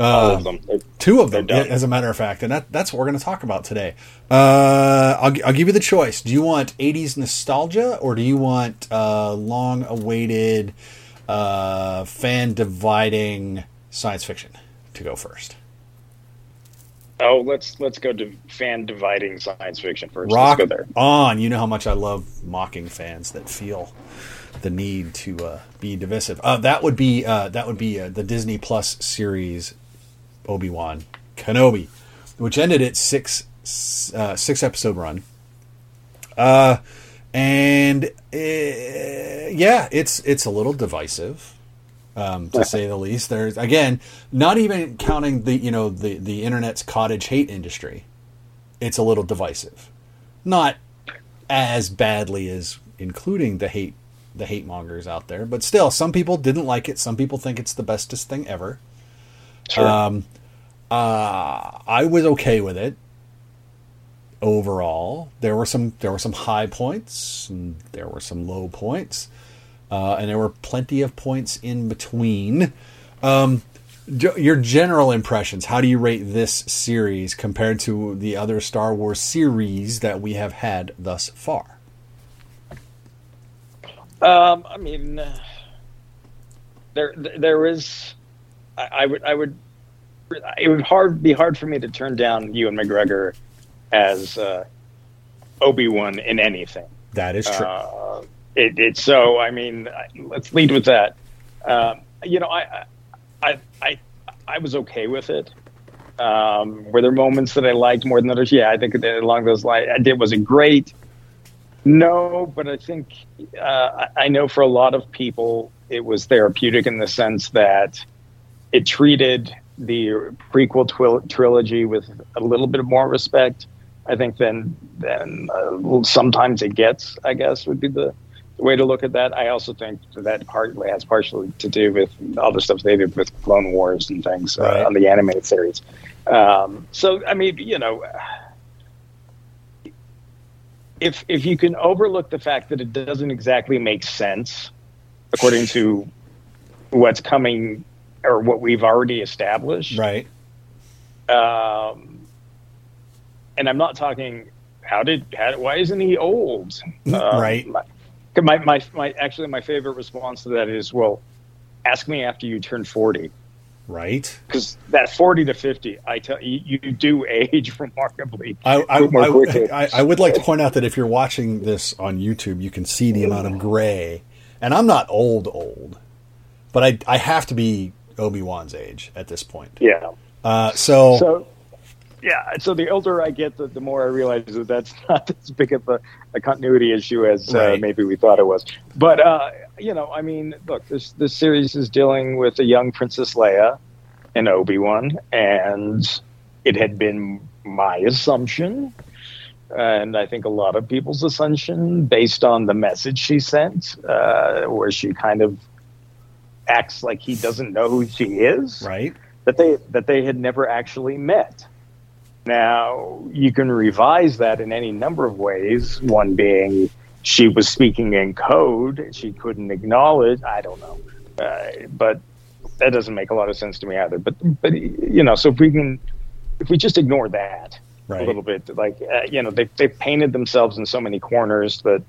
Uh, of them. Two of them, as a matter of fact, and that, that's what we're going to talk about today. Uh, I'll, I'll give you the choice. Do you want 80s nostalgia or do you want uh, long awaited, uh, fan dividing science fiction to go first? Oh, let's let's go to fan dividing science fiction first. Rock Let's go there. on. You know how much I love mocking fans that feel the need to uh, be divisive. Uh, that would be uh, that would be uh, the Disney Plus series Obi Wan Kenobi, which ended its six uh, six episode run. Uh, and uh, yeah, it's it's a little divisive um, to say the least. There's again, not even counting the you know the the internet's cottage hate industry. It's a little divisive, not as badly as including the hate the hate mongers out there, but still, some people didn't like it. Some people think it's the bestest thing ever. Sure. Um, uh, I was okay with it overall. There were some there were some high points and there were some low points, uh, and there were plenty of points in between. Um, your general impressions. How do you rate this series compared to the other Star Wars series that we have had thus far? Um, I mean, there there is. I, I would I would it would hard be hard for me to turn down Ewan McGregor as uh, Obi Wan in anything. That is true. Uh, it, it's so. I mean, let's lead with that. Um, you know, I, I, I, I was okay with it. Um, were there moments that I liked more than others? Yeah, I think along those lines, I did. Was it great? No, but I think uh, I know for a lot of people, it was therapeutic in the sense that it treated the prequel twil- trilogy with a little bit more respect. I think than than uh, sometimes it gets. I guess would be the, the way to look at that. I also think that partly has partially to do with all the stuff they did with Clone Wars and things Right. uh, on the animated series. Um, so I mean, you know, if if you can overlook the fact that it doesn't exactly make sense according to what's coming or what we've already established, right. um, and I'm not talking how did how, why isn't he old? Um, Right. My, my my my actually my favorite response to that is well, ask me after you turn forty Right. because that forty to fifty, I tell you, you do age remarkably I, I, more I- quickly. I- I would like to point out that if you're watching this on YouTube, you can see the amount of gray. And I'm not old, old, but I, I have to be Obi Wan's age at this point. yeah. Uh, so, So, yeah. So the older I get, the, the more I realize that that's not as big of a, a continuity issue as uh, maybe we thought it was. But uh, you know, I mean, look, this this series is dealing with a young Princess Leia and Obi Wan, and it had been my assumption. And I think a lot of people's assumption, based on the message she sent, uh, where she kind of acts like he doesn't know who she is right. that they that they had never actually met. Now you can revise that in any number of ways. One being she was speaking in code; she couldn't acknowledge. I don't know, uh, but that doesn't make a lot of sense to me either. But but you know, so if we can, if we just ignore that Right. a little bit, like uh, you know, they they painted themselves in so many corners that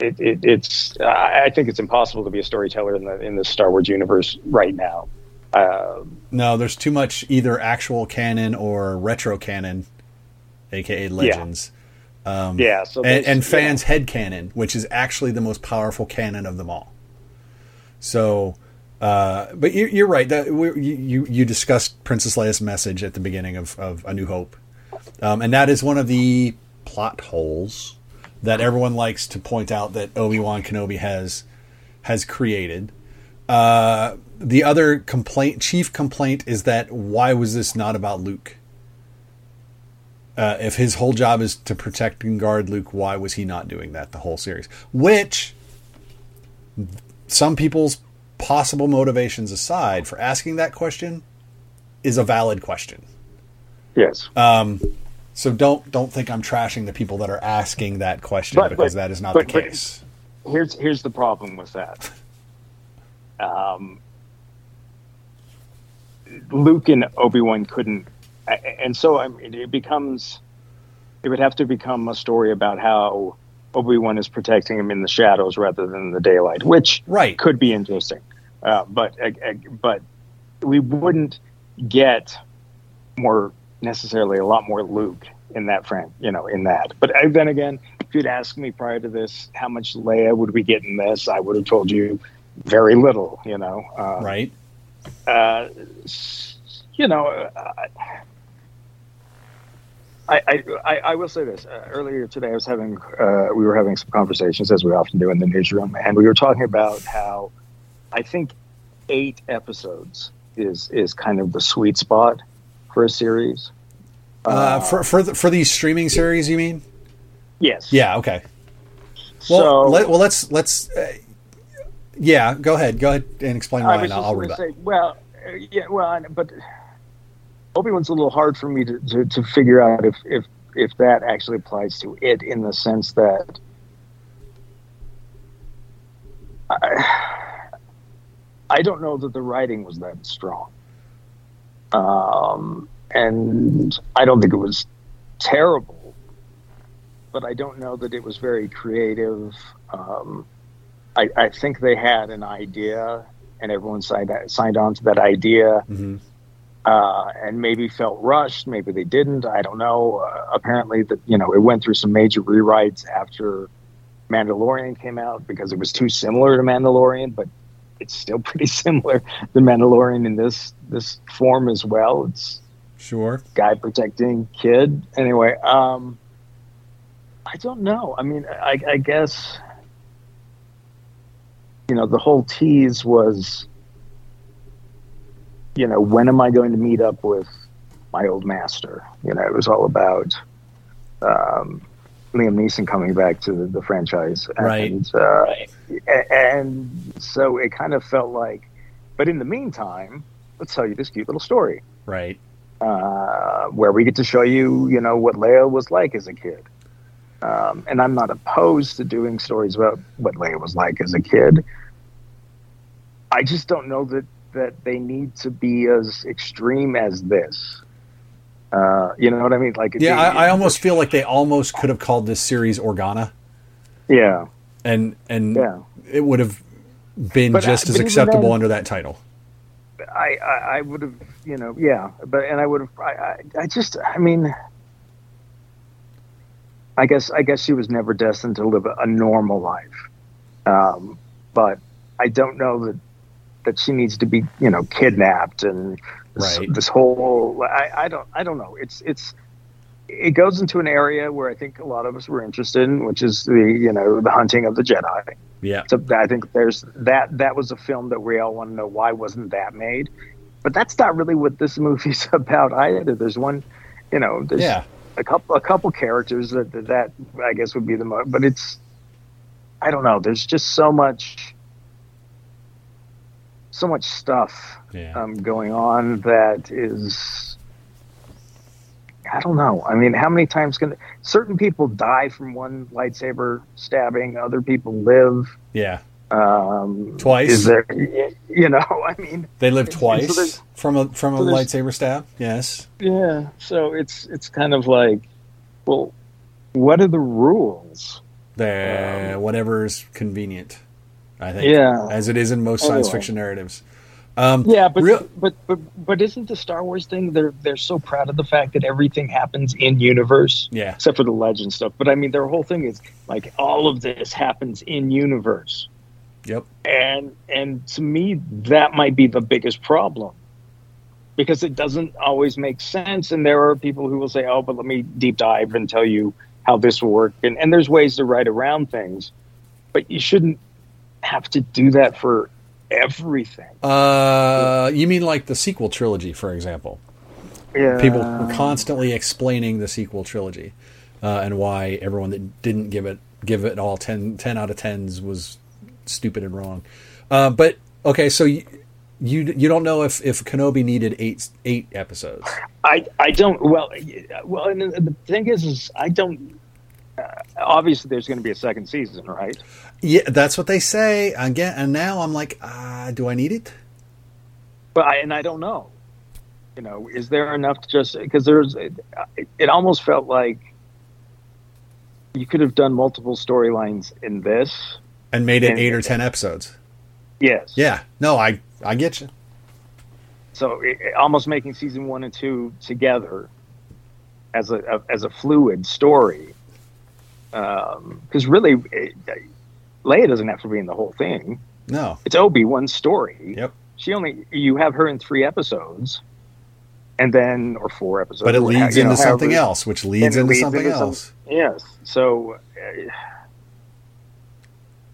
it, it, it's I I think it's impossible to be a storyteller in the in the Star Wars universe right now. Uh, No, there's too much either actual canon or retro canon, aka legends. yeah, so and, there's- and yeah. fans head canon, which is actually the most powerful canon of them all. So, uh, but you're, you're right. That we, you you- you discussed Princess Leia's message at the beginning of, of A New Hope, um, and that is one of the plot holes that everyone likes to point out that Obi Wan Kenobi has has created. Uh, the other complaint, chief complaint, is that why was this not about Luke? Uh, if his whole job is to protect and guard Luke, why was he not doing that the whole series? Which, some people's possible motivations aside, for asking that question, is a valid question. yes, So don't don't think I'm trashing the people that are asking that question But- because but- that is not but- the case. here's here's the problem with that. Um, Luke and Obi Wan couldn't, and so I mean, it becomes. It would have to become a story about how Obi Wan is protecting him in the shadows rather than the daylight, which Right. could be interesting. Uh, but uh, uh, but we wouldn't get more necessarily a lot more Luke in that frame, you know, in that. But uh, then again, if you'd asked me prior to this, how much Leia would we get in this, I would have told you very little, you know. Uh, Right? uh, you know, uh, I, I, I, I will say this. Uh, earlier today, I was having, uh, we were having some conversations, as we often do in the newsroom, and we were talking about how I think eight episodes is is kind of the sweet spot for a series. Uh, for for the, for these streaming series, you mean? Yes. Yeah. Okay. Well, so let, well, let's let's. Uh, yeah, go ahead. Go ahead and explain I why, was and just I'll going read say, well, uh, yeah, well, but Obi Wan's a little hard for me to, to, to figure out if, if if that actually applies to it in the sense that I, I don't know that the writing was that strong, um, and I don't think it was terrible, but I don't know that it was very creative. Um, I, I think they had an idea, and everyone signed signed on to that idea, Mhm. uh, and maybe felt rushed. Maybe they didn't. I don't know. Uh, apparently, that you know, it went through some major rewrites after Mandalorian came out because it was too similar to Mandalorian, but it's still pretty similar The Mandalorian in this this form as well. It's Sure. guy protecting kid. Anyway, um, I don't know. I mean, I, I guess you know the whole tease was, you know, when am I going to meet up with my old master? You know, it was all about um, Liam Neeson coming back to the, the franchise, Right. And, uh, a- and so it kind of felt like, but in the meantime, let's tell you this cute little story Right. uh, where we get to show you, you know, what Leia was like as a kid. Um, and I'm not opposed to doing stories about what Leia was like as a kid. I just don't know that that they need to be as extreme as this. Uh, you know what I mean? Like, Yeah, I, I almost feel like they almost could have called this series Organa, yeah, and and Yeah. it would have been But, uh, just as acceptable then- under that title. I, I, I would have, you know, yeah, but and I would have, I, I, I just, I mean, I guess, I guess she was never destined to live a, a normal life, um, but I don't know that that she needs to be, you know, kidnapped and this, Right. this whole. I, I don't, I don't know. It's, it's, it goes into an area where I think a lot of us were interested in, which is the, you know, the hunting of the Jedi. Yeah. So I think there's that. That was a film that we all want to know why wasn't that made, but that's not really what this movie's about either. There's one, you know, there's Yeah. a couple a couple characters that that, that I guess would be the most, but it's I don't know. There's just so much, so much stuff Yeah. um, going on that is. I don't know. I mean, how many times can certain people die from one lightsaber stabbing? Other people live. yeah. Um, Twice. Is there, you know, I mean, They live twice there's- from a from a so lightsaber stab. Yes. yeah. So it's it's kind of like, well, what are the rules? The whatever's convenient. I think. Yeah. As it is in most science fiction narratives. Um, Yeah, but, real- but but but isn't the Star Wars thing? They're they're so proud of the fact that everything happens in universe. Yeah. Except for the legend stuff. But I mean, their whole thing is like all of this happens in universe, Yep. and and to me that might be the biggest problem because it doesn't always make sense. And there are people who will say, "Oh, but let me deep dive and tell you how this will work." And and there's ways to write around things, but you shouldn't have to do that for everything. Uh, you mean like the sequel trilogy, for example? Yeah. People were constantly explaining the sequel trilogy uh, and why everyone that didn't give it give it all 10, 10 out of tens was stupid and wrong. Uh, but okay, so you, you you don't know if if Kenobi needed eight eight episodes. I, I don't well well and the thing is is I don't obviously there's going to be a second season right Yeah, that's what they say. Again, and now I'm like, uh, do I need it? but I and I don't know you know is there enough to just because there's it, it almost felt like you could have done multiple storylines in this And made it And- eight or ten episodes. yes Yeah, no, I I get you. so it, it- almost making season one and two together as a, a as a fluid story because really it, Leia doesn't have to be in the whole thing No, it's Obi Wan's story. Yep. She only you have her in three episodes, and then or four episodes. but it leads know, into something however- else, which leads into leads something into some- else. yes. So uh,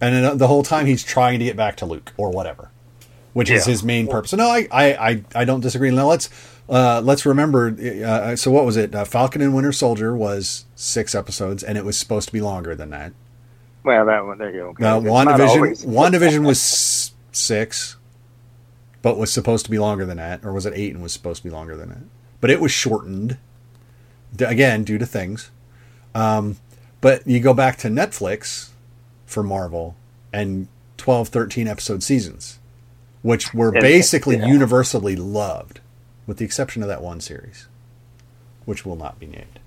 And then the whole time he's trying to get back to Luke or whatever, which is his main purpose. So no, I, I, I, I don't disagree. Now let's uh, let's remember. Uh, so what was it? Uh, Falcon and Winter Soldier was six episodes, and it was supposed to be longer than that. well, that one there you go. Okay. Uh, WandaVision, WandaVision was six, but was supposed to be longer than that, or was it eight and was supposed to be longer than that? But it was shortened, again due to things. Um, but you go back to Netflix for Marvel and 12, 13 episode seasons, which were basically yeah. universally loved, with the exception of that one series, which will not be named.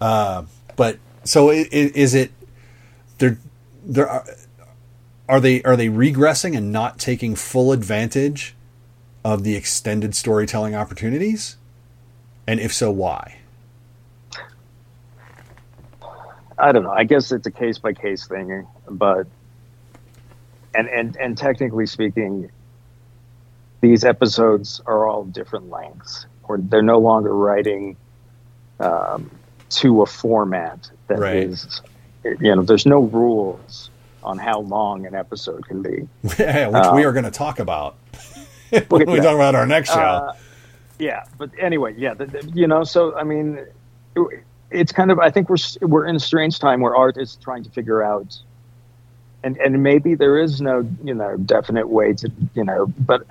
Uh, but so i- i- is it? There, there are. Are they are they regressing and not taking full advantage of the extended storytelling opportunities? And if so, why? I don't know. I guess it's a case by case thing, but and and and technically speaking, these episodes are all different lengths, or they're no longer writing um, to a format that is, Right. you know, there's no rules on how long an episode can be. yeah, which we are going to talk about when we that. talk about our next show. Uh, yeah, but anyway, yeah, the, the- you know, so I mean, it- it's kind of I think we're we're in a strange time where art is trying to figure out, and and maybe there is no you know definite way to you know, but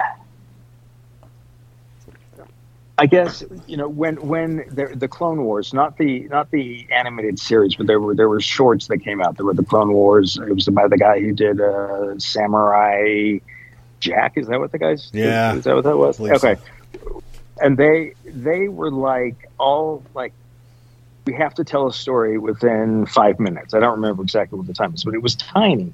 I guess you know when when the, the Clone Wars, not the not the animated series, but there were there were shorts that came out. There were the Clone Wars. It was by the guy who did uh, Samurai Jack. Is that what the guy's? Yeah. Is that what that was? Believe so. Okay. And they they were like all like we have to tell a story within five minutes. I don't remember exactly what the time is, but it was tiny.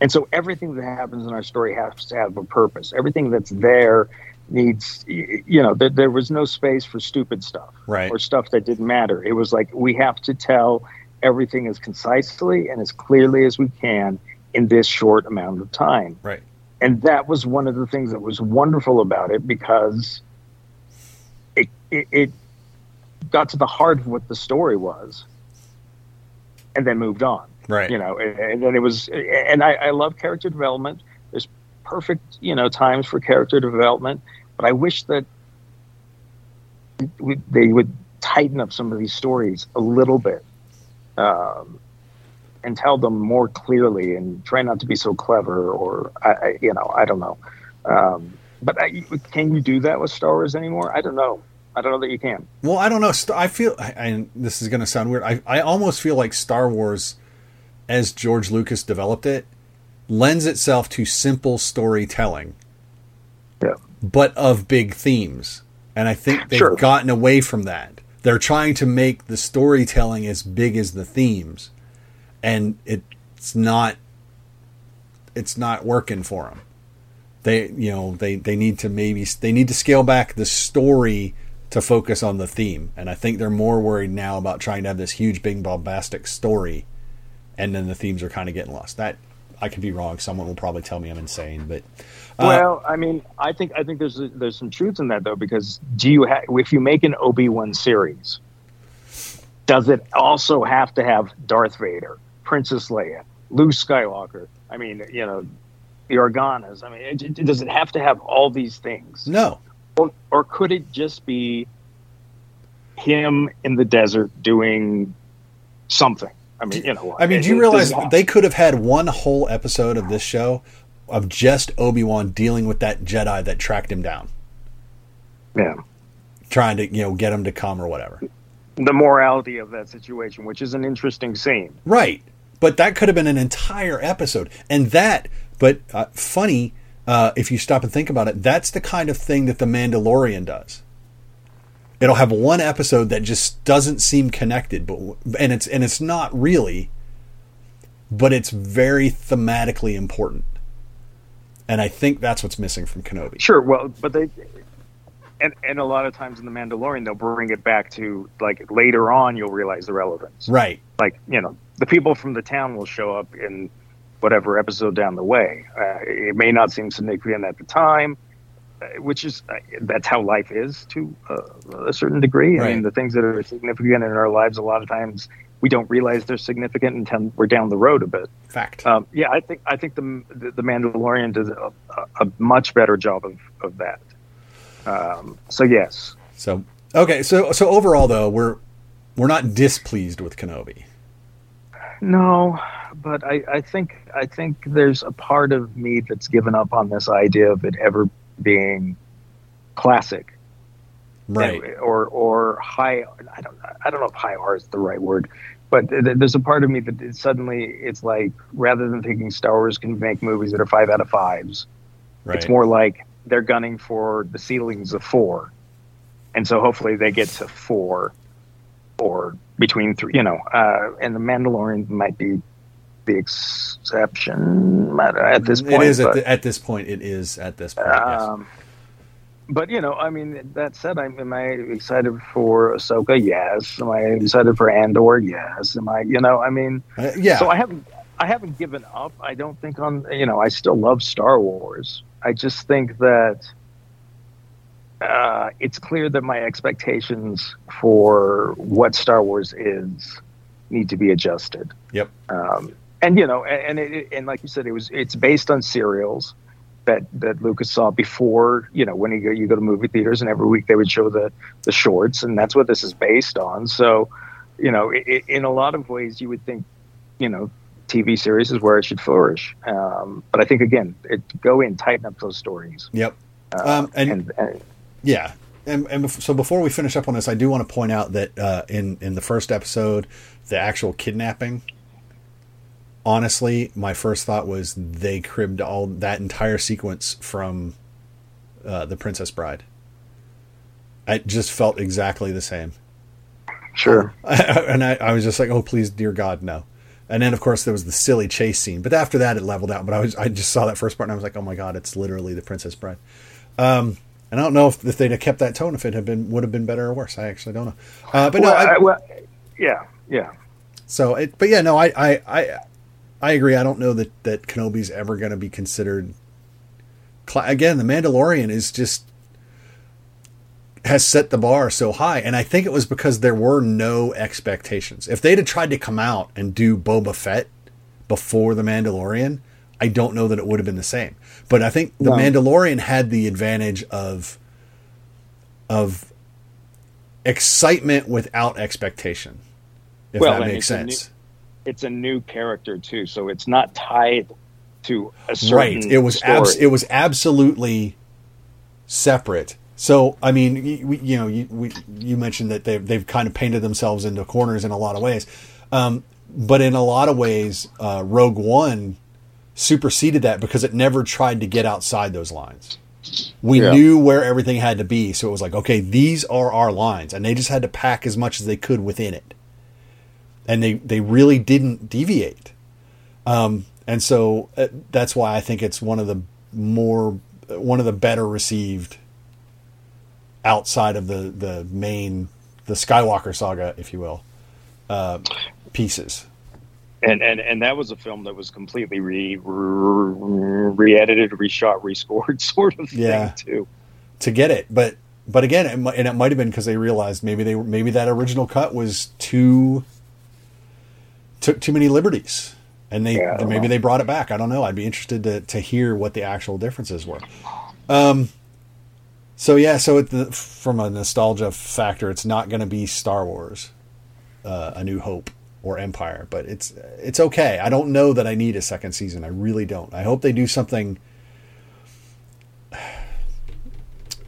And so everything that happens in our story has to have a purpose. Everything that's there needs, you know, there, there was no space for stupid stuff Right. or stuff that didn't matter. It was like we have to tell everything as concisely and as clearly as we can in this short amount of time. Right. And that was one of the things that was wonderful about it because it, it, it got to the heart of what the story was and then moved on Right. you know and, and then it was and I, I love character development there's perfect you know times for character development but i wish that we, they would tighten up some of these stories a little bit um, and tell them more clearly and try not to be so clever or I, I you know i don't know um, but I, can you do that with star wars anymore i don't know i don't know that you can Well, I don't know. I feel, and this is going to sound weird. I, I almost feel like Star Wars, as George Lucas developed it, lends itself to simple storytelling, yeah but of big themes. And I think they've Sure. gotten away from that. They're trying to make the storytelling as big as the themes. and it's not it's not working for them. They you know they they need to maybe they need to scale back the story to focus on the theme, and I think they're more worried now about trying to have this huge, big, bombastic story, and then the themes are kind of getting lost. That I could be wrong. Someone will probably tell me I'm insane, but uh, well, I mean, I think I think there's there's some truth in that though, because do you ha- if you make an Obi Wan series, does it also have to have Darth Vader, Princess Leia, Luke Skywalker? I mean, you know, the Organas. I mean, it, it, does it have to have all these things? no, or, or could it just be him in the desert doing something? I mean, you know. I mean, it- do you realize they could have had one whole episode of this show of just Obi Wan dealing with that Jedi that tracked him down, Yeah. trying to you know get him to come or whatever. The morality of that situation, which is an interesting scene. Right. But that could have been an entire episode. And that, but uh, funny, uh, if you stop and think about it, that's the kind of thing that The Mandalorian does. It'll have one episode that just doesn't seem connected, but and it's and it's not really, but it's very thematically important. And I think that's what's missing from Kenobi. Sure. Well, but they, and and a lot of times in the Mandalorian, they'll bring it back to like later on, you'll realize the relevance. Right. Like you know, the people from the town will show up in whatever episode down the way. Uh, it may not seem significant at the time, which is uh, that's how life is to uh, a certain degree. I mean, the things that are significant in our lives, a lot of times we don't realize they're significant until we're down the road a bit. Fact. Um, yeah, I think I think the the, the Mandalorian does a, a much better job of of that. Um, so yes, So okay, so so overall though, we're we're not displeased with Kenobi. no, but I, I think I think there's a part of me that's given up on this idea of it ever being classic, Right. And- or or high. I don't I don't know if high R is the right word. But th- th- there's a part of me that it suddenly it's like rather than thinking Star Wars can make movies that are five out of fives, Right. It's more like they're gunning for the ceilings of four, and so hopefully they get to four, or between three. You know, uh, and the Mandalorian might be the exception at, at this point. it is but, at, the, at this point. It is at this point. yes. um, but you know, I mean, that said, I'm, am I excited for Ahsoka? Yes. Am I excited for Andor? Yes. Am I? You know, I mean, Uh, yeah. so I haven't I haven't given up. I don't think on you know I still love Star Wars. I just think that uh, it's clear that my expectations for what Star Wars is need to be adjusted. yep. Um, and you know, and and, it, and like you said, it was it's based on serials that that Lucas saw before. You know, when you go you go to movie theaters, and every week they would show the the shorts, and that's what this is based on. So, you know, i i in a lot of ways, you would think, you know, TV series is where it should flourish. Um, but I think again, it go in, tighten up those stories, Yep. um, and, and, and yeah. And, and so before we finish up on this, I do want to point out that uh, in in the first episode, the actual kidnapping. Honestly, my first thought was they cribbed all that entire sequence from uh, the Princess Bride. It just felt exactly the same. sure. and I, I was just like, oh, please, dear God, no. And then, of course, there was the silly chase scene. But after that, it leveled out. But I was, I just saw that first part, and I was like, oh my God, it's literally the Princess Bride. Um, and I don't know if, if they'd have kept that tone, if it had been would have been better or worse. I actually don't know. Uh, but no, well, I, I- well, yeah, yeah. so it, but yeah, no, I, I, I, I agree. I don't know that that Kenobi's ever going to be considered. Cla- Again, the Mandalorian is just has set the bar so high, and I think it was because there were no expectations. If they'd have tried to come out and do Boba Fett before the Mandalorian, I don't know that it would have been the same. But I think the. Mandalorian had the advantage of of excitement without expectation. If Well, that makes sense. It's a new character too, so it's not tied to a certain right. It was abs- it was absolutely separate. So i mean you, we, you know you, we, you mentioned that they've, they've kind of painted themselves into corners in a lot of ways. Um, but in a lot of ways uh, rogue one superseded that because it never tried to get outside those lines. We Yeah. knew where everything had to be so it was like okay these are our lines and they just had to pack as much as they could within it and they they really didn't deviate. Um, and so uh, that's why I think it's one of the more one of the better received outside of the the main the Skywalker saga, if you will, uh, pieces. And, and and that was a film that was completely re re edited, reshot, rescored, sort of Yeah. thing too. to get it. But but again, it, and it might have been because they realized maybe they maybe that original cut was too took too many liberties, and they Yeah, maybe know. they brought it back. I don't know. I'd be interested to to hear what the actual differences were. Um. So yeah, so the, from a nostalgia factor, it's not going to be Star Wars, uh, A New Hope, or Empire, but it's it's okay. I don't know that I need a second season. I really don't. I hope they do something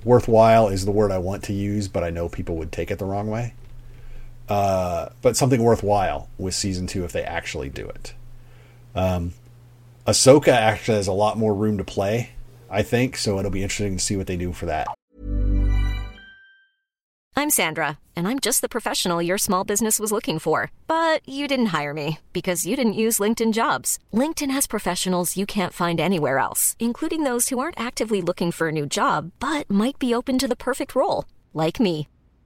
worthwhile is the word I want to use, but I know people would take it the wrong way. Uh, but something worthwhile with season two if they actually do it. Um, Ahsoka actually has a lot more room to play, I think, so it'll be interesting to see what they do for that. I'm Sandra, and I'm just the professional your small business was looking for. But you didn't hire me because you didn't use LinkedIn jobs. LinkedIn has professionals you can't find anywhere else, including those who aren't actively looking for a new job but might be open to the perfect role, like me.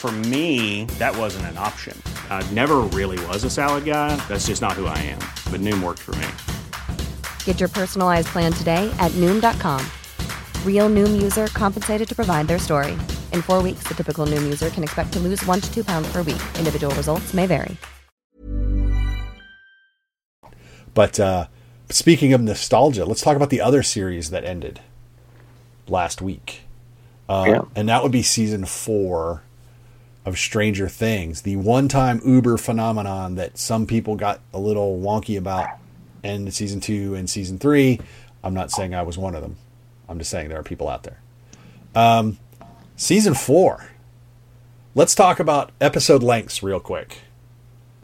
For me, that wasn't an option. I never really was a salad guy. That's just not who I am. But Noom worked for me. Get your personalized plan today at Noom.com. Real Noom user compensated to provide their story. In four weeks, the typical Noom user can expect to lose one to two pounds per week. Individual results may vary. But uh, speaking of nostalgia, let's talk about the other series that ended last week. Uh, Yeah. And that would be season four of Stranger Things, the one time Uber phenomenon that some people got a little wonky about in season two and season three. I'm not saying I was one of them. I'm just saying there are people out there. Um, season four. Let's talk about episode lengths real quick.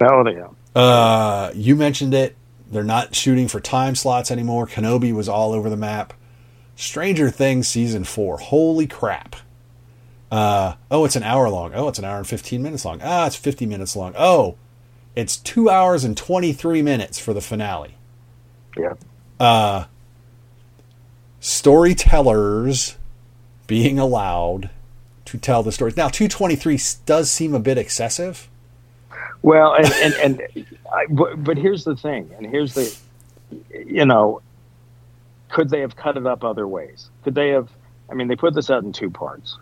Oh yeah. Uh, you mentioned it. They're not shooting for time slots anymore. Kenobi was all over the map. Stranger Things season four. Holy crap. Uh, oh, it's an hour long. Oh, it's an hour and 15 minutes long. Ah, it's 50 minutes long. Oh, it's two hours and 23 minutes for the finale. Yeah. Storytellers being allowed to tell the stories. Now, 223 does seem a bit excessive. Well, and and, and I, but, but here's the thing, and here's the, you know, could they have cut it up other ways? Could they have? I mean, they put this out in two parts.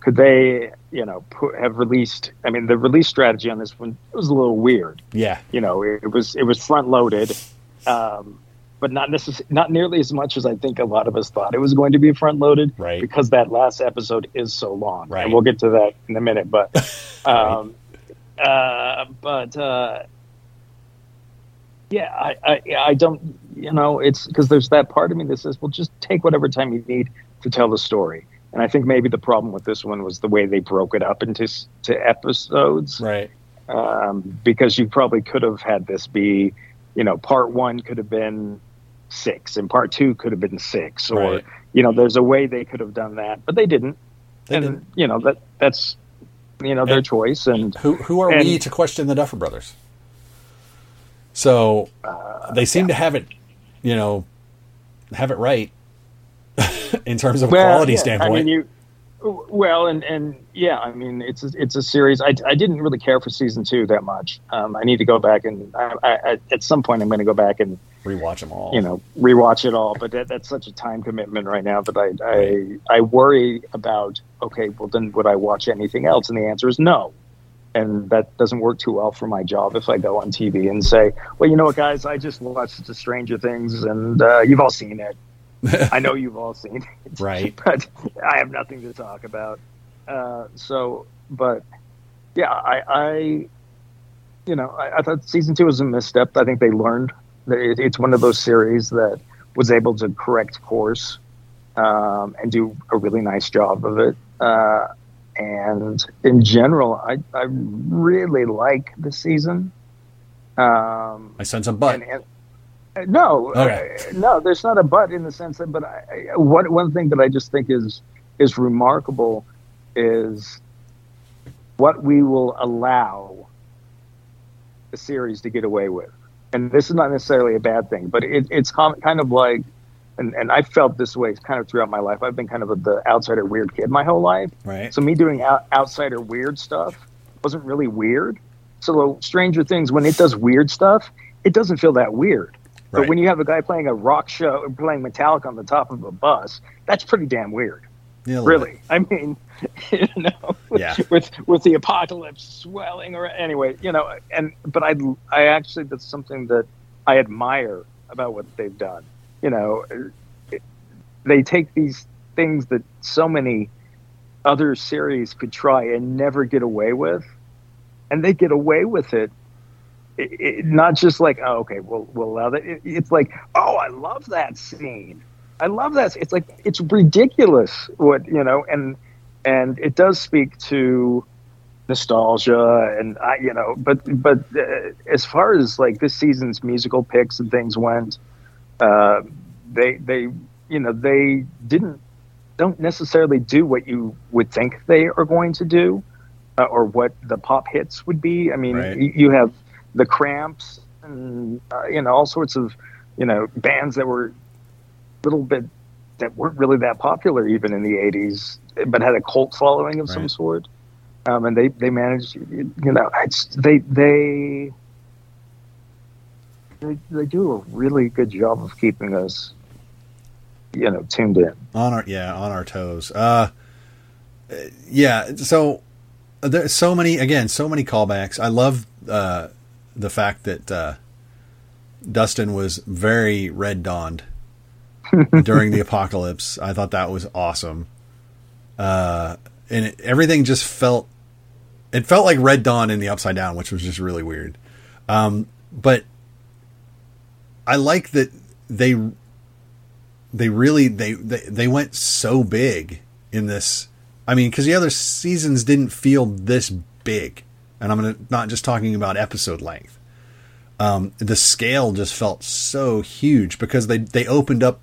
Could they, you know, put, have released? I mean, the release strategy on this one was a little weird. Yeah. You know, it, it was it was front loaded, um, but not necess- not nearly as much as I think a lot of us thought it was going to be front loaded. Right. Because that last episode is so long. Right. And we'll get to that in a minute, but. Um, uh, but uh, yeah, I, I I don't you know it's because there's that part of me that says well just take whatever time you need to tell the story, and I think maybe the problem with this one was the way they broke it up into to episodes, Right. um, because you probably could have had this be you know part one could have been six and part two could have been six or Right. you know there's a way they could have done that, but they didn't, They and didn't. you know that that's you know their And- choice and Who who are And- we to question the Duffer Brothers? So Uh, they seem to have it, you know, have it right in terms of Well, quality yeah, standpoint. I mean, you. Well, and and yeah, I mean, it's a, it's a series. I, I didn't really care for season two that much. Um, I need to go back and I, I, at some point I'm going to go back and Rewatch them all. you know rewatch it all. But that, that's such a time commitment right now that I I I worry about. Okay, well then would I watch anything else? And the answer is no. And that doesn't work too well for my job if I go on TV and say, well, you know what, guys, I just watched the Stranger Things, and uh, you've all seen it. I know you've all seen it Right. but I have nothing to talk about. Uh, so, but yeah, I, I you know, I, I thought season two was a misstep. I think they learned It- It's one of those series that was able to correct course um, and do a really nice job of it. Uh, and in general, I, I really like the season. Um, I sense a butt. and, and, no, Okay. uh, no, there's not a but in the sense that, but I, I, one one thing that I just think is is remarkable is what we will allow the series to get away with, and this is not necessarily a bad thing, but it, it's com- kind of like, and and I felt this way kind of throughout my life. I've been kind of a, the outsider weird kid my whole life, Right. so me doing out, outsider weird stuff wasn't really weird. So Stranger Things, when it does weird stuff, it doesn't feel that weird. But Right. when you have a guy playing a rock show, playing Metallica on the top of a bus, that's pretty damn weird. Yeah, Really, I mean, you know, Yeah. with with the apocalypse swelling or anyway, you know, and but I I actually that's something that I admire about what they've done. You know, it- they take these things that so many other series could try and never get away with, and they get away with it. It, it, not just like, oh, okay, we'll we'll allow that. It, it's like, oh, I love that scene. I love that. It's like it's ridiculous what you know, and and it does speak to nostalgia and I, you know, but but uh, as far as like this season's musical picks and things went, uh, they they you know they didn't don't necessarily do what you would think they are going to do, uh, or what the pop hits would be. I mean, Right. you, you have the Cramps and uh, you know all sorts of you know bands that were a little bit that weren't really that popular even in the 80s but had a cult following of some sort. Um, and they they managed you know it's they they they, they do a really good job of keeping us you know tuned in. On our yeah on our toes. Uh yeah so there's so many again so many callbacks. I love uh the fact that uh dustin was very red dawned during the apocalypse. I thought that was awesome. Uh and it, everything just felt it felt like red dawn in the upside down which was just really weird. Um but i like that they they really they they, they went so big in this. I mean because the other seasons didn't feel this big and i'm gonna, not just talking about episode length um, the scale just felt so huge because they they opened up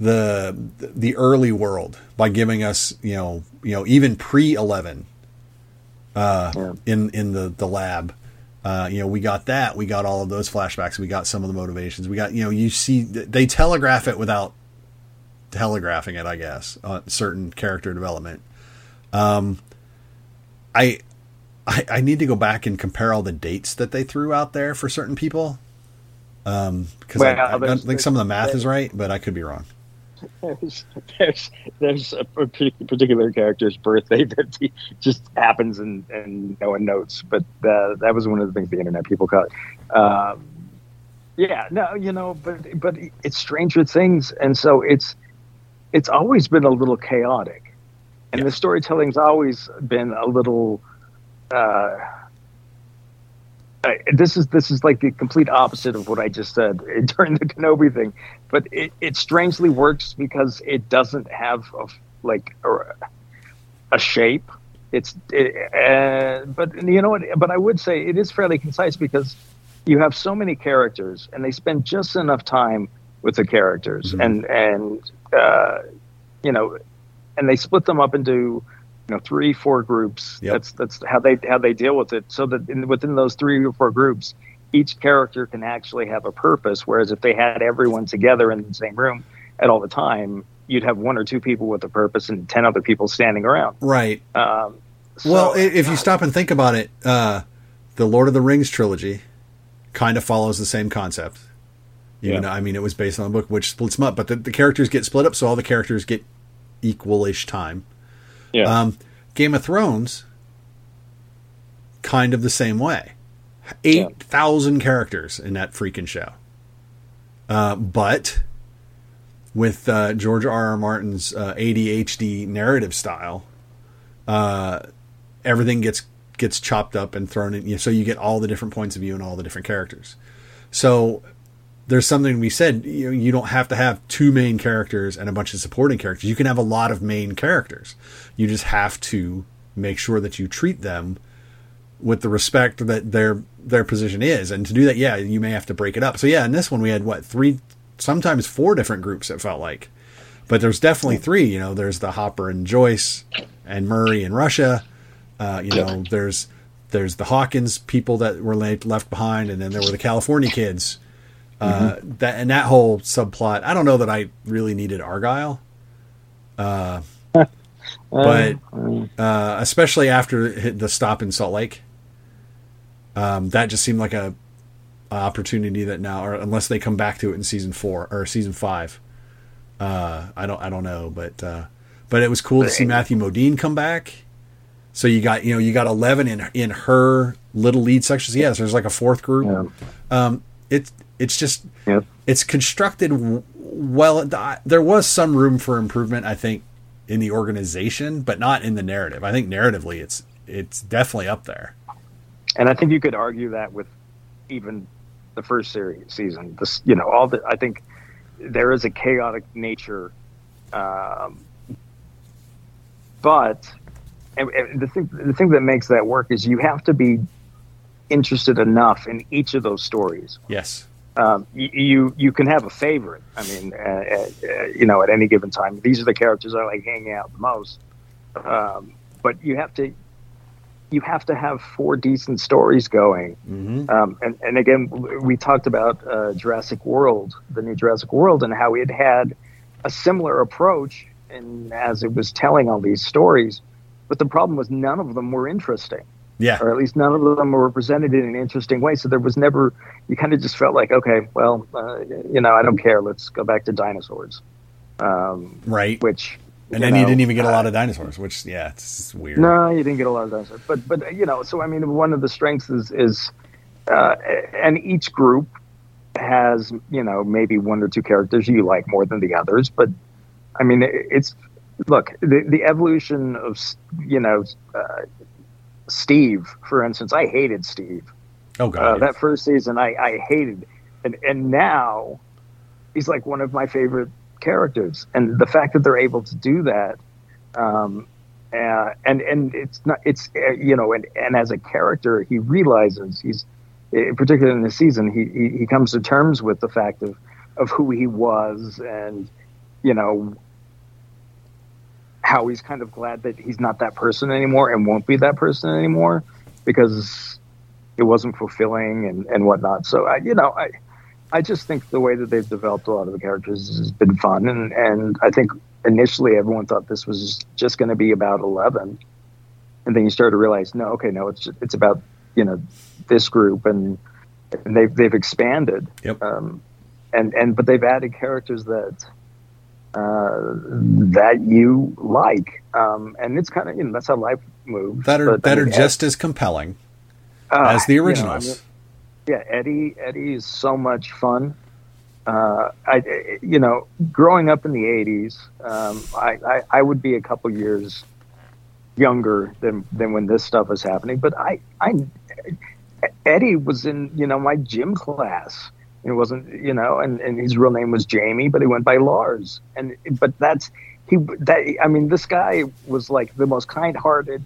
the the early world by giving us you know you know even pre 11 uh in in the the lab uh, you know, we got that. We got all of those flashbacks. We got some of the motivations. We got, you know, you see, they telegraph it without telegraphing it, I guess, uh, certain character development. Um, I, I, I need to go back and compare all the dates that they threw out there for certain people. Um, because I, Well, I don't think some of the math is right, but I could be wrong. there's there's there's a particular character's birthday that just happens and and no one notes, but uh, that was one of the things the internet people caught. Um, yeah, no, you know, but but it's Stranger Things, and so it's it's always been a little chaotic, and the storytelling's always been a little. Uh, I- this is this is like the complete opposite of what I just said during the Kenobi thing, but it, it strangely works because it doesn't have a, like a, a shape. It's it, uh, but you know what? But I would say it is fairly concise because you have so many characters and they spend just enough time with the characters and and uh, you know and they split them up into know three four groups Yep. that's that's how they how they deal with it so that in, within those three or four groups each character can actually have a purpose whereas if they had everyone together in the same room at all the time you'd have one or two people with a purpose and 10 other people standing around Right. um, so- well, if you stop and think about it, uh, the Lord of the Rings trilogy kind of follows the same concept. Even Yeah. though, I mean, it was based on a book which splits them up, but the, the characters get split up, so all the characters get equal-ish time. Yeah Um, Game of Thrones, kind of the same way. Eight thousand characters in that freaking show. Uh, but with uh, George R. R. Martin's uh, ADHD narrative style, uh, everything gets gets chopped up and thrown in. You know, so you get all the different points of view and all the different characters. So there's something we said you, you don't have to have two main characters and a bunch of supporting characters. You can have a lot of main characters. You just have to make sure that you treat them with the respect that their their position is. And to do that, yeah, you may have to break it up. So yeah, in this one we had what three, sometimes four different groups. It felt like, but there's definitely three. You know, there's the Hopper and Joyce, and Murray and Russia. Uh, you know, there's there's the Hawkins people that were left behind, and then there were the California kids. Uh, mm-hmm. That and that whole subplot. I don't know that I really needed Argyle. Uh, but uh, especially after the stop in Salt Lake, um, that just seemed like a, a, opportunity that now, or unless they come back to it in season four or season five, uh, I don't I don't know, but uh, but it was cool to see Matthew Modine come back. So you got you know you got eleven in in her little lead sections. Yes, there's like a fourth group. Yeah. Um, it's it's just it's constructed well. There was some room for improvement, I think, in the organization, but not in the narrative. I think narratively, it's it's definitely up there. And I think you could argue that with even the first series season. This, you know, all the I think there is a chaotic nature, um, but and, and the thing the thing that makes that work is you have to be interested enough in each of those stories. Yes. Um, you, you can have a favorite. I mean, uh, uh, you know, at any given time, these are the characters I like hanging out the most. Um, but you have to you have to have four decent stories going. Mm-hmm. Um, and, and again, we talked about uh, Jurassic World, the new Jurassic World, and how it had a similar approach and as it was telling all these stories. But the problem was none of them were interesting. Yeah. Or at least none of them were presented in an interesting way. So there was never, you kind of just felt like, okay, well, uh, you know, I don't care. Let's go back to dinosaurs. Um, right. Which, and then know, you didn't even get a lot of dinosaurs, which yeah, it's weird. No, you didn't get a lot of dinosaurs, but but you know, so I mean, one of the strengths is is, uh, and each group has you know maybe one or two characters you like more than the others, but I mean, it's look the the evolution of you know uh, Steve, for instance. I hated Steve. Oh god, uh, that first season I I hated, and and now he's like one of my favorite characters, and the fact that they're able to do that, um, uh, and and it's not it's uh, you know, and and as a character, he realizes he's eh, particularly in the season, he, he he comes to terms with the fact of of who he was, and you know how he's kind of glad that he's not that person anymore and won't be that person anymore because it wasn't fulfilling and, and whatnot. So I, you know, I, I just think the way that they've developed a lot of the characters has been fun, and and I think initially everyone thought this was just going to be about Eleven, and then you start to realize, no, okay, no, it's it's about you know this group, and, and they've they've expanded, yep. um, and and but they've added characters that uh, that you like, um, and it's kind of you know that's how life moves. That are but, that I mean, are just as compelling uh, as the originals. You know, I mean, yeah, Eddie. Eddie is so much fun. Uh, I, you know, growing up in the '80s, um, I, I, I, would be a couple years younger than than when this stuff was happening. But I, I, Eddie was in you know my gym class. It wasn't you know, and, and his real name was Jamie, but he went by Lars. And but that's he. That I mean, this guy was like the most kind-hearted,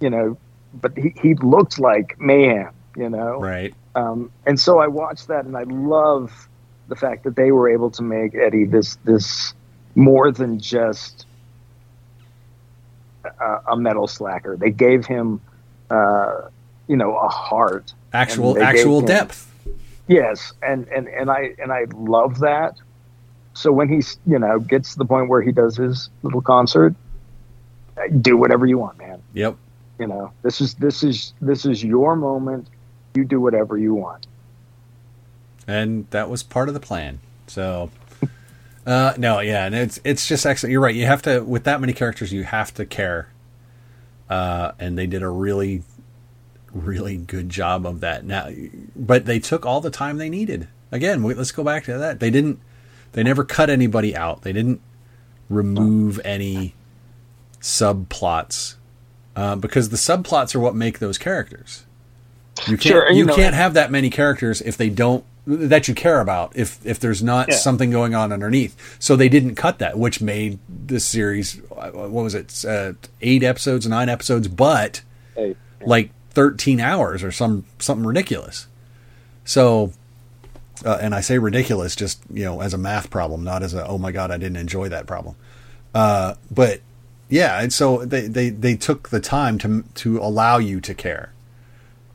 you know, but he he looked like mayhem, you know, right um, and so I watched that, and I love the fact that they were able to make Eddie this this more than just a, a metal slacker. They gave him, uh, you know, a heart, actual actual him, depth. Yes, and and and I and I love that. So when he's you know gets to the point where he does his little concert, do whatever you want, man. Yep. You know, this is this is this is your moment you do whatever you want. And that was part of the plan. So, uh, no, yeah, and it's it's just excellent. You're right. You have to with that many characters, you have to care. Uh, and they did a really, really good job of that. Now, but they took all the time they needed. Again, let's go back to that. They didn't. They never cut anybody out. They didn't remove any subplots uh, because the subplots are what make those characters. You can't, sure, you, you know, can't have that many characters if they don't that you care about if if there's not Yeah. something going on underneath. So they didn't cut that, which made this series uh, what was it uh, eight episodes, nine episodes, but Hey, like thirteen hours or some something ridiculous. So, uh, and I say ridiculous just you know as a math problem, not as a oh my god I didn't enjoy that problem. Uh, but yeah, and so they, they they took the time to to allow you to care.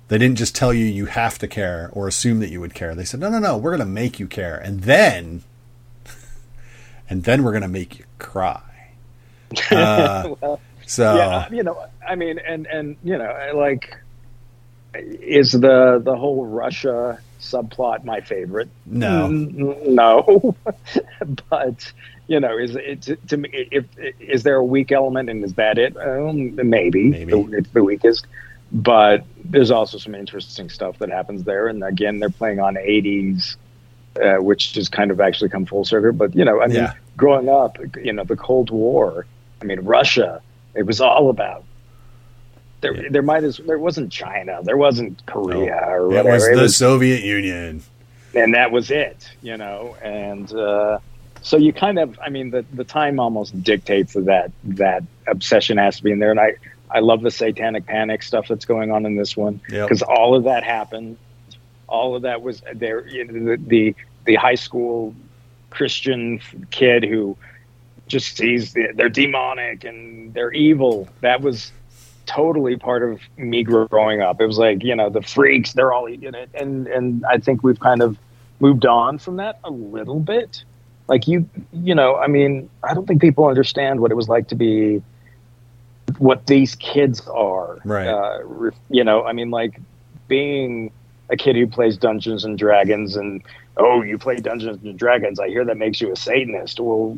They didn't just tell you you have to care or assume that you would care. They said, no, no, no, we're going to make you care. And then, and then we're going to make you cry. Uh, well, so, yeah, you know, I mean, and and you know, like, is the the whole Russia subplot my favorite? No. Mm, no, but you know, is it to, to me? If is there a weak element, and is that it? Um, maybe, Maybe. The, it's the weakest. But there's also some interesting stuff that happens there, and again, they're playing on '80s, uh, which has kind of actually come full circle. But you know, I mean, Yeah. growing up, you know, the Cold War. I mean, Russia. It was all about. There, there might as there wasn't China, there wasn't Korea or it whatever. was It the was- Soviet Union. and that was it, you know. And uh, so you kind of, I mean, the the time almost dictates that that obsession has to be in there. And I I love the satanic panic stuff that's going on in this one Yep. because all of that happened. All of that was there. You know, the, the the high school Christian kid who just sees the, they're demonic and they're evil. That was totally part of me growing up. It was like you know the freaks. They're all in it, and and I think we've kind of moved on from that a little bit. Like you, you know, I mean, I don't think people understand what it was like to be what these kids are. Right. Uh, you know, I mean, like being a kid who plays Dungeons and Dragons and oh, you play Dungeons and Dragons. I hear that makes you a Satanist. Well,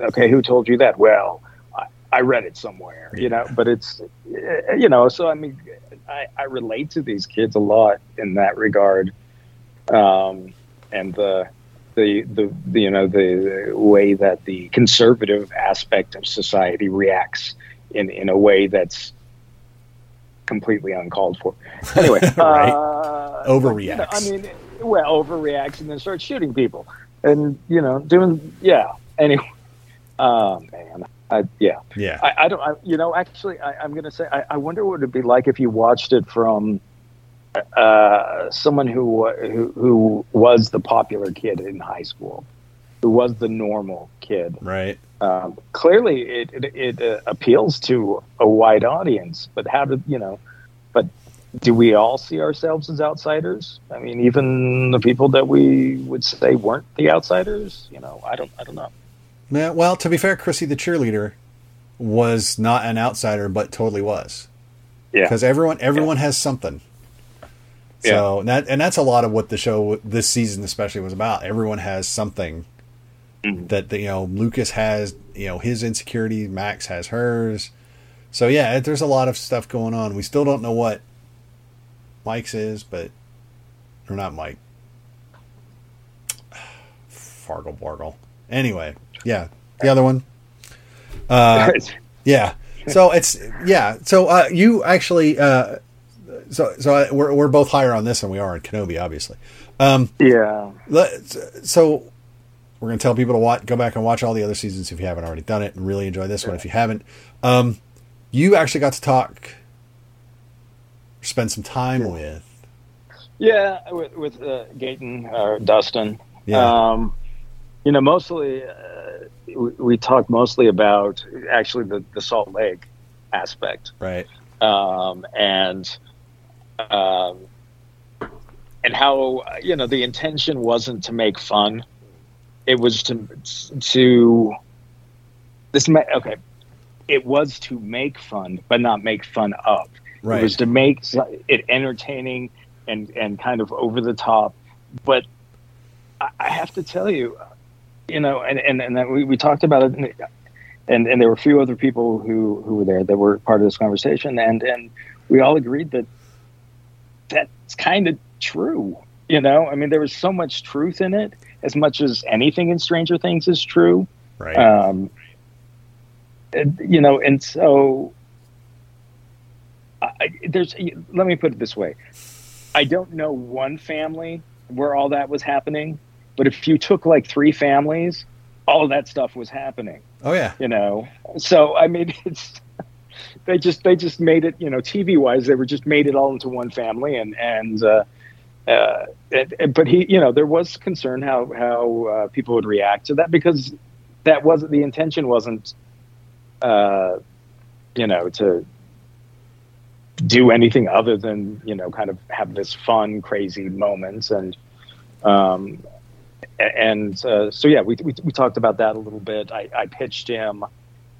okay, who told you that? Well, I, read it somewhere, you know, but it's, uh, you know, so I mean, I, I relate to these kids a lot in that regard. Um, and the, the, the, the, you know, the, the way that the conservative aspect of society reacts in, in a way that's completely uncalled for. Anyway, Right. uh, Overreacts. you know, I mean, well, overreacts and then starts shooting people, and you know, doing yeah. Anyway, oh man, I, yeah, Yeah. I, I don't. I, you know, actually, I, I'm going to say, I, I wonder what it'd be like if you watched it from uh, someone who, who who was the popular kid in high school, who was the normal kid. right. Um, clearly, it it, it uh, appeals to a wide audience, but how did you know? But do we all see ourselves as outsiders? I mean, even the people that we would say weren't the outsiders. You know, I don't. I don't know. Yeah, well, to be fair, Chrissy the cheerleader was not an outsider, but totally was. Yeah. Because everyone everyone has something. So and that and that's a lot of what the show this season especially was about. Everyone has something Mm-hmm. that you know Lucas has you know his insecurity, Max has hers. So yeah, there's a lot of stuff going on. We still don't know what Mike's is, but or not Mike. Fargle Bargle. Anyway, yeah, the other one. Uh, yeah. So it's yeah. So uh, you actually uh, so so I, we're we're both higher on this than we are on Kenobi, obviously. Um, yeah. let, so we're gonna tell people to watch, go back and watch all the other seasons if you haven't already done it, and really enjoy this one if you haven't. Um, you actually got to talk, spend some time with. Yeah, with, with uh, Gaten or Dustin. Yeah. Um, you know, mostly uh, we, we talked mostly about actually the, the Salt Lake aspect. Right. um, and um, and how you know the intention wasn't to make fun; it was to to this. Okay, it was to make fun, but not make fun of. Right. It was to make it entertaining and and kind of over the top. But I, I have to tell you, you know, and and and we, we talked about it. And, and there were a few other people who who were there that were part of this conversation, and and we all agreed that that's kind of true. You know, I mean, there was so much truth in it, as much as anything in Stranger Things is true. Right. Um, and, you know, and so I- there's. Let me put it this way: I don't know one family where all that was happening. But if you took like three families, all of that stuff was happening. Oh yeah. You know, so I mean, it's they just they just made it. You know, TV wise, they were just made it all into one family, and and. Uh, uh, it, it- but he, you know, there was concern how how uh, people would react to that because that wasn't the intention. Wasn't uh, you know to do anything other than you know kind of have this fun, crazy moments and um, and uh, so yeah, we, we we talked about that a little bit. I, I pitched him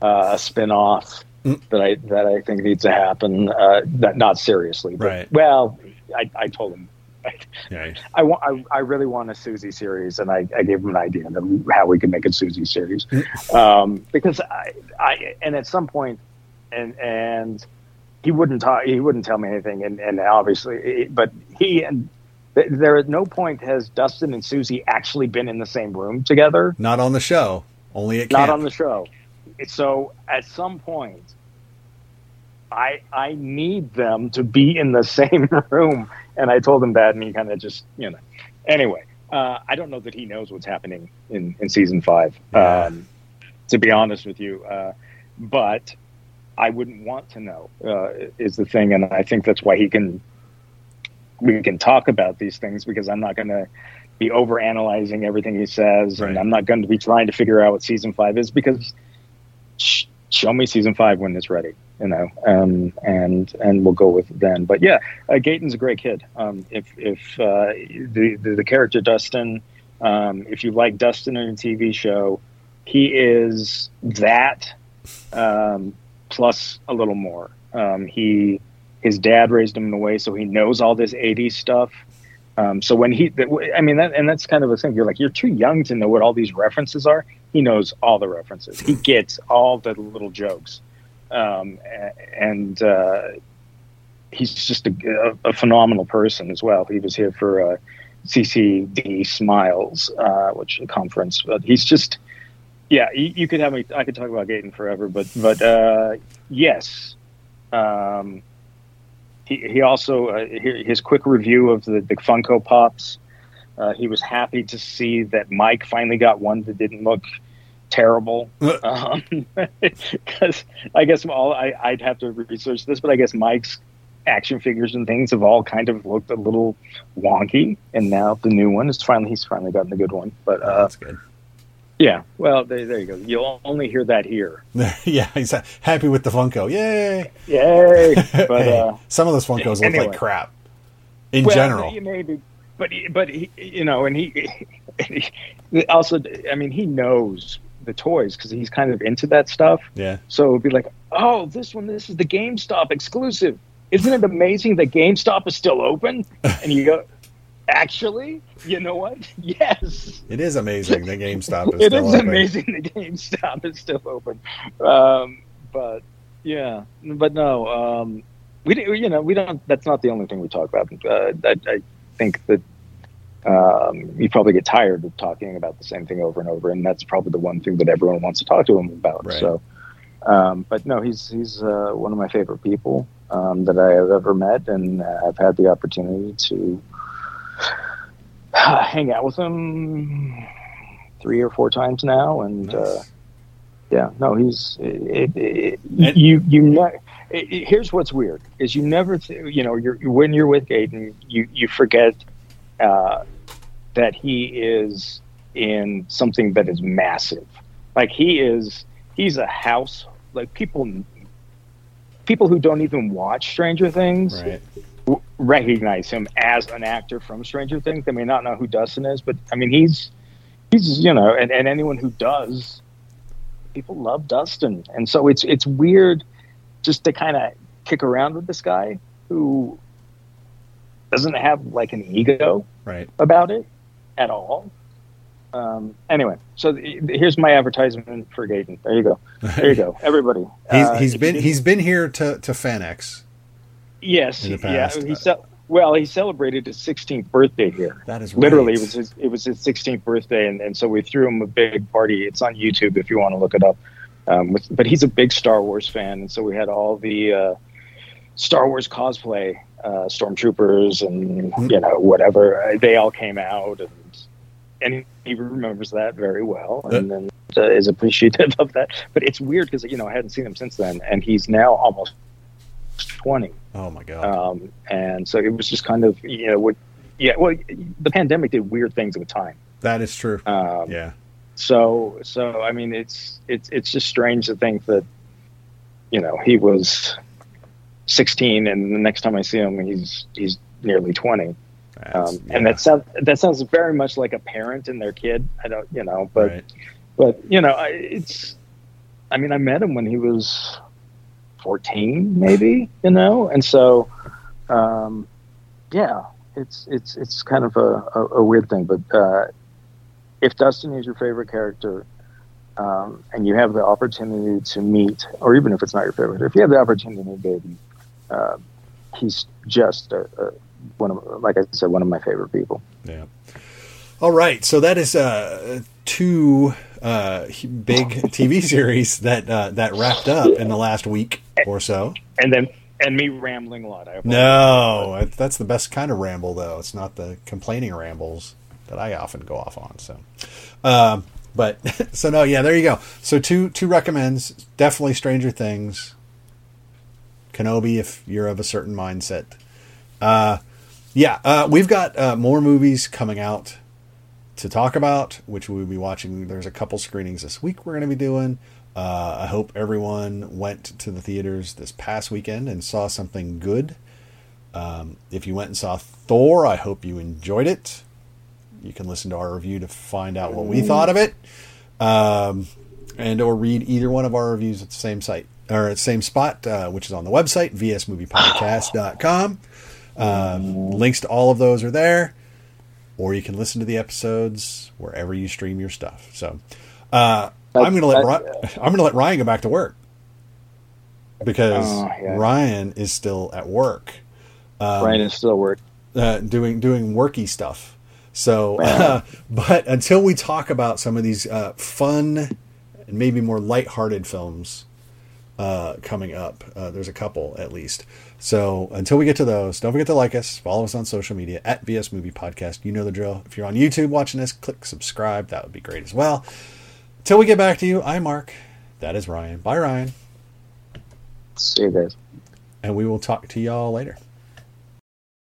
uh, a spin off that I that I think needs to happen. Uh, that not seriously, but Right. well, I, I told him. Yeah. I want. I, I really want a Susie series, and I, I gave him an idea of how we could make a Susie series, um, because I, I and at some point, and and he wouldn't talk. He wouldn't tell me anything, and and obviously, but he and there at no point has Dustin and Susie actually been in the same room together. Not on the show. Only at Not camp. on the show. So at some point, I I need them to be in the same room, and I told him that, and he kind of just you know. Anyway, uh, I don't know that he knows what's happening in in season five. Um, to be honest with you, uh, but I wouldn't want to know uh, is the thing, and I think that's why he can we can talk about these things because I'm not going to be over analyzing everything he says, and I'm not going to be trying to figure out what season five is because sh- show me season five when it's ready, you know, um, and and we'll go with it then. But yeah, uh, Gaten's a great kid. Um, if if uh, the, the the character Dustin, um, if you like Dustin in a TV show, he is that um, plus a little more. Um, he his dad raised him in a way so he knows all this 80s stuff. Um, so when he, I mean, that, and that's kind of a thing. You're like, you're too young to know what all these references are. He knows all the references. He gets all the little jokes, um, and uh, he's just a, a phenomenal person as well. He was here for uh, CCD Smiles, uh, which a conference, but he's just, yeah. You, you could have me. I could talk about Gaten forever, but but uh, yes. Um, he, he also uh, his quick review of the, the Funko Pops. Uh, he was happy to see that Mike finally got one that didn't look terrible. Because I guess all I, I'd have to research this, but I guess Mike's action figures and things have all kind of looked a little wonky, and now the new one is finally he's finally gotten a good one. But uh, that's good. Yeah, well, there, there you go. You'll only hear that here. yeah, he's happy with the Funko. Yay! Yay! But Hey, uh, some of those Funkos look like crap. In Well, general, maybe, but he, but he, you know, and he, he also, I mean, he knows the toys because he's kind of into that stuff. yeah. So it'd be like, oh, this one, this is the GameStop exclusive. Isn't it amazing that GameStop is still open? And you go, actually, you know what? Yes, It is amazing that GameStop is it still is open. amazing that GameStop is still open. Um, but yeah, but no, um, we you know we don't. That's not the only thing we talk about. Uh, I, I think that um, you probably get tired of talking about the same thing over and over, and that's probably the one thing that everyone wants to talk to him about. Right. So, um, but no, he's he's uh, one of my favorite people um, that I have ever met, and uh, I've had the opportunity to hang out with him three or four times now, and uh, yeah, no, he's it, it, it, you you know. Here's what's weird is you never th- you know you're when you're with Gaten you you forget uh, that he is in something that is massive like he is he's a house like people people who don't even watch Stranger Things Right. Recognize him as an actor from Stranger Things. They may not know who Dustin is, but I mean, he's he's you know, and, and anyone who does, people love Dustin, and so it's it's weird just to kind of kick around with this guy who doesn't have like an ego Right. about it at all. Um, anyway, so th- here's my advertisement for Gaten. There you go. There you go, everybody. He's, Uh, he's been he's been here to to FanX. Yes, yeah. He ce- well, he celebrated his 16th birthday here. That is literally right. it was his it was his 16th birthday, and, and so we threw him a big party. It's on YouTube if you want to look it up. Um, with, but he's a big Star Wars fan, and so we had all the uh, Star Wars cosplay, uh, stormtroopers and you know whatever. Uh, They all came out, and and he remembers that very well, and then uh, is appreciative of that. But it's weird because you know I hadn't seen him since then, and he's now almost twenty. Oh my god. Um, and so it was just kind of you know what, yeah. Well, the pandemic did weird things with time. that is true. Um, yeah. So so I mean it's it's it's just strange to think that you know he was 16 and the next time I see him he's he's nearly 20. That's- Um, and that sounds that sounds very much like a parent and their kid. I don't you know, but Right. but you know I, it's I mean I met him when he was 14 maybe you know and so um, yeah it's it's it's kind of a, a, a weird thing but uh, if Dustin is your favorite character um, and you have the opportunity to meet or even if it's not your favorite if you have the opportunity to meet baby uh, he's just a, a, one of like I said one of my favorite people Yeah. All right. So that is uh, two uh, big TV series that uh, that wrapped up in the last week or so. and then and me rambling a lot. No, that's the best kind of ramble, though. It's not the complaining rambles that I often go off on. So, um, but so no, yeah, there you go. So two two recommends definitely Stranger Things, Kenobi if you're of a certain mindset. Uh, yeah, uh, we've got uh, more movies coming out to talk about, which we'll be watching. There's a couple screenings this week we're going to be doing. Uh, I hope everyone went to the theaters this past weekend and saw something good. Um, if you went and saw Thor, I hope you enjoyed it. You can listen to our review to find out what we thought of it, um, and or read either one of our reviews at the same site or at the same spot, uh, which is on the website vsmoviepodcast.com. Um, links to all of those are there, or you can listen to the episodes wherever you stream your stuff. So, uh, I'm gonna let That's- Ry- I'm gonna let Ryan go back to work because Oh, yeah. Ryan is still at work Ryan is still work uh, doing doing worky stuff. So, uh, but until we talk about some of these uh, fun and maybe more lighthearted films uh, coming up, uh, there's a couple at least. So until we get to those, don't forget to like us, follow us on social media at VS Movie Podcast. You know the drill. If you're on YouTube watching this, click subscribe. That would be great as well. Till we get back to you, I'm Mark. That is Ryan. Bye, Ryan. see you guys And we will talk to y'all later.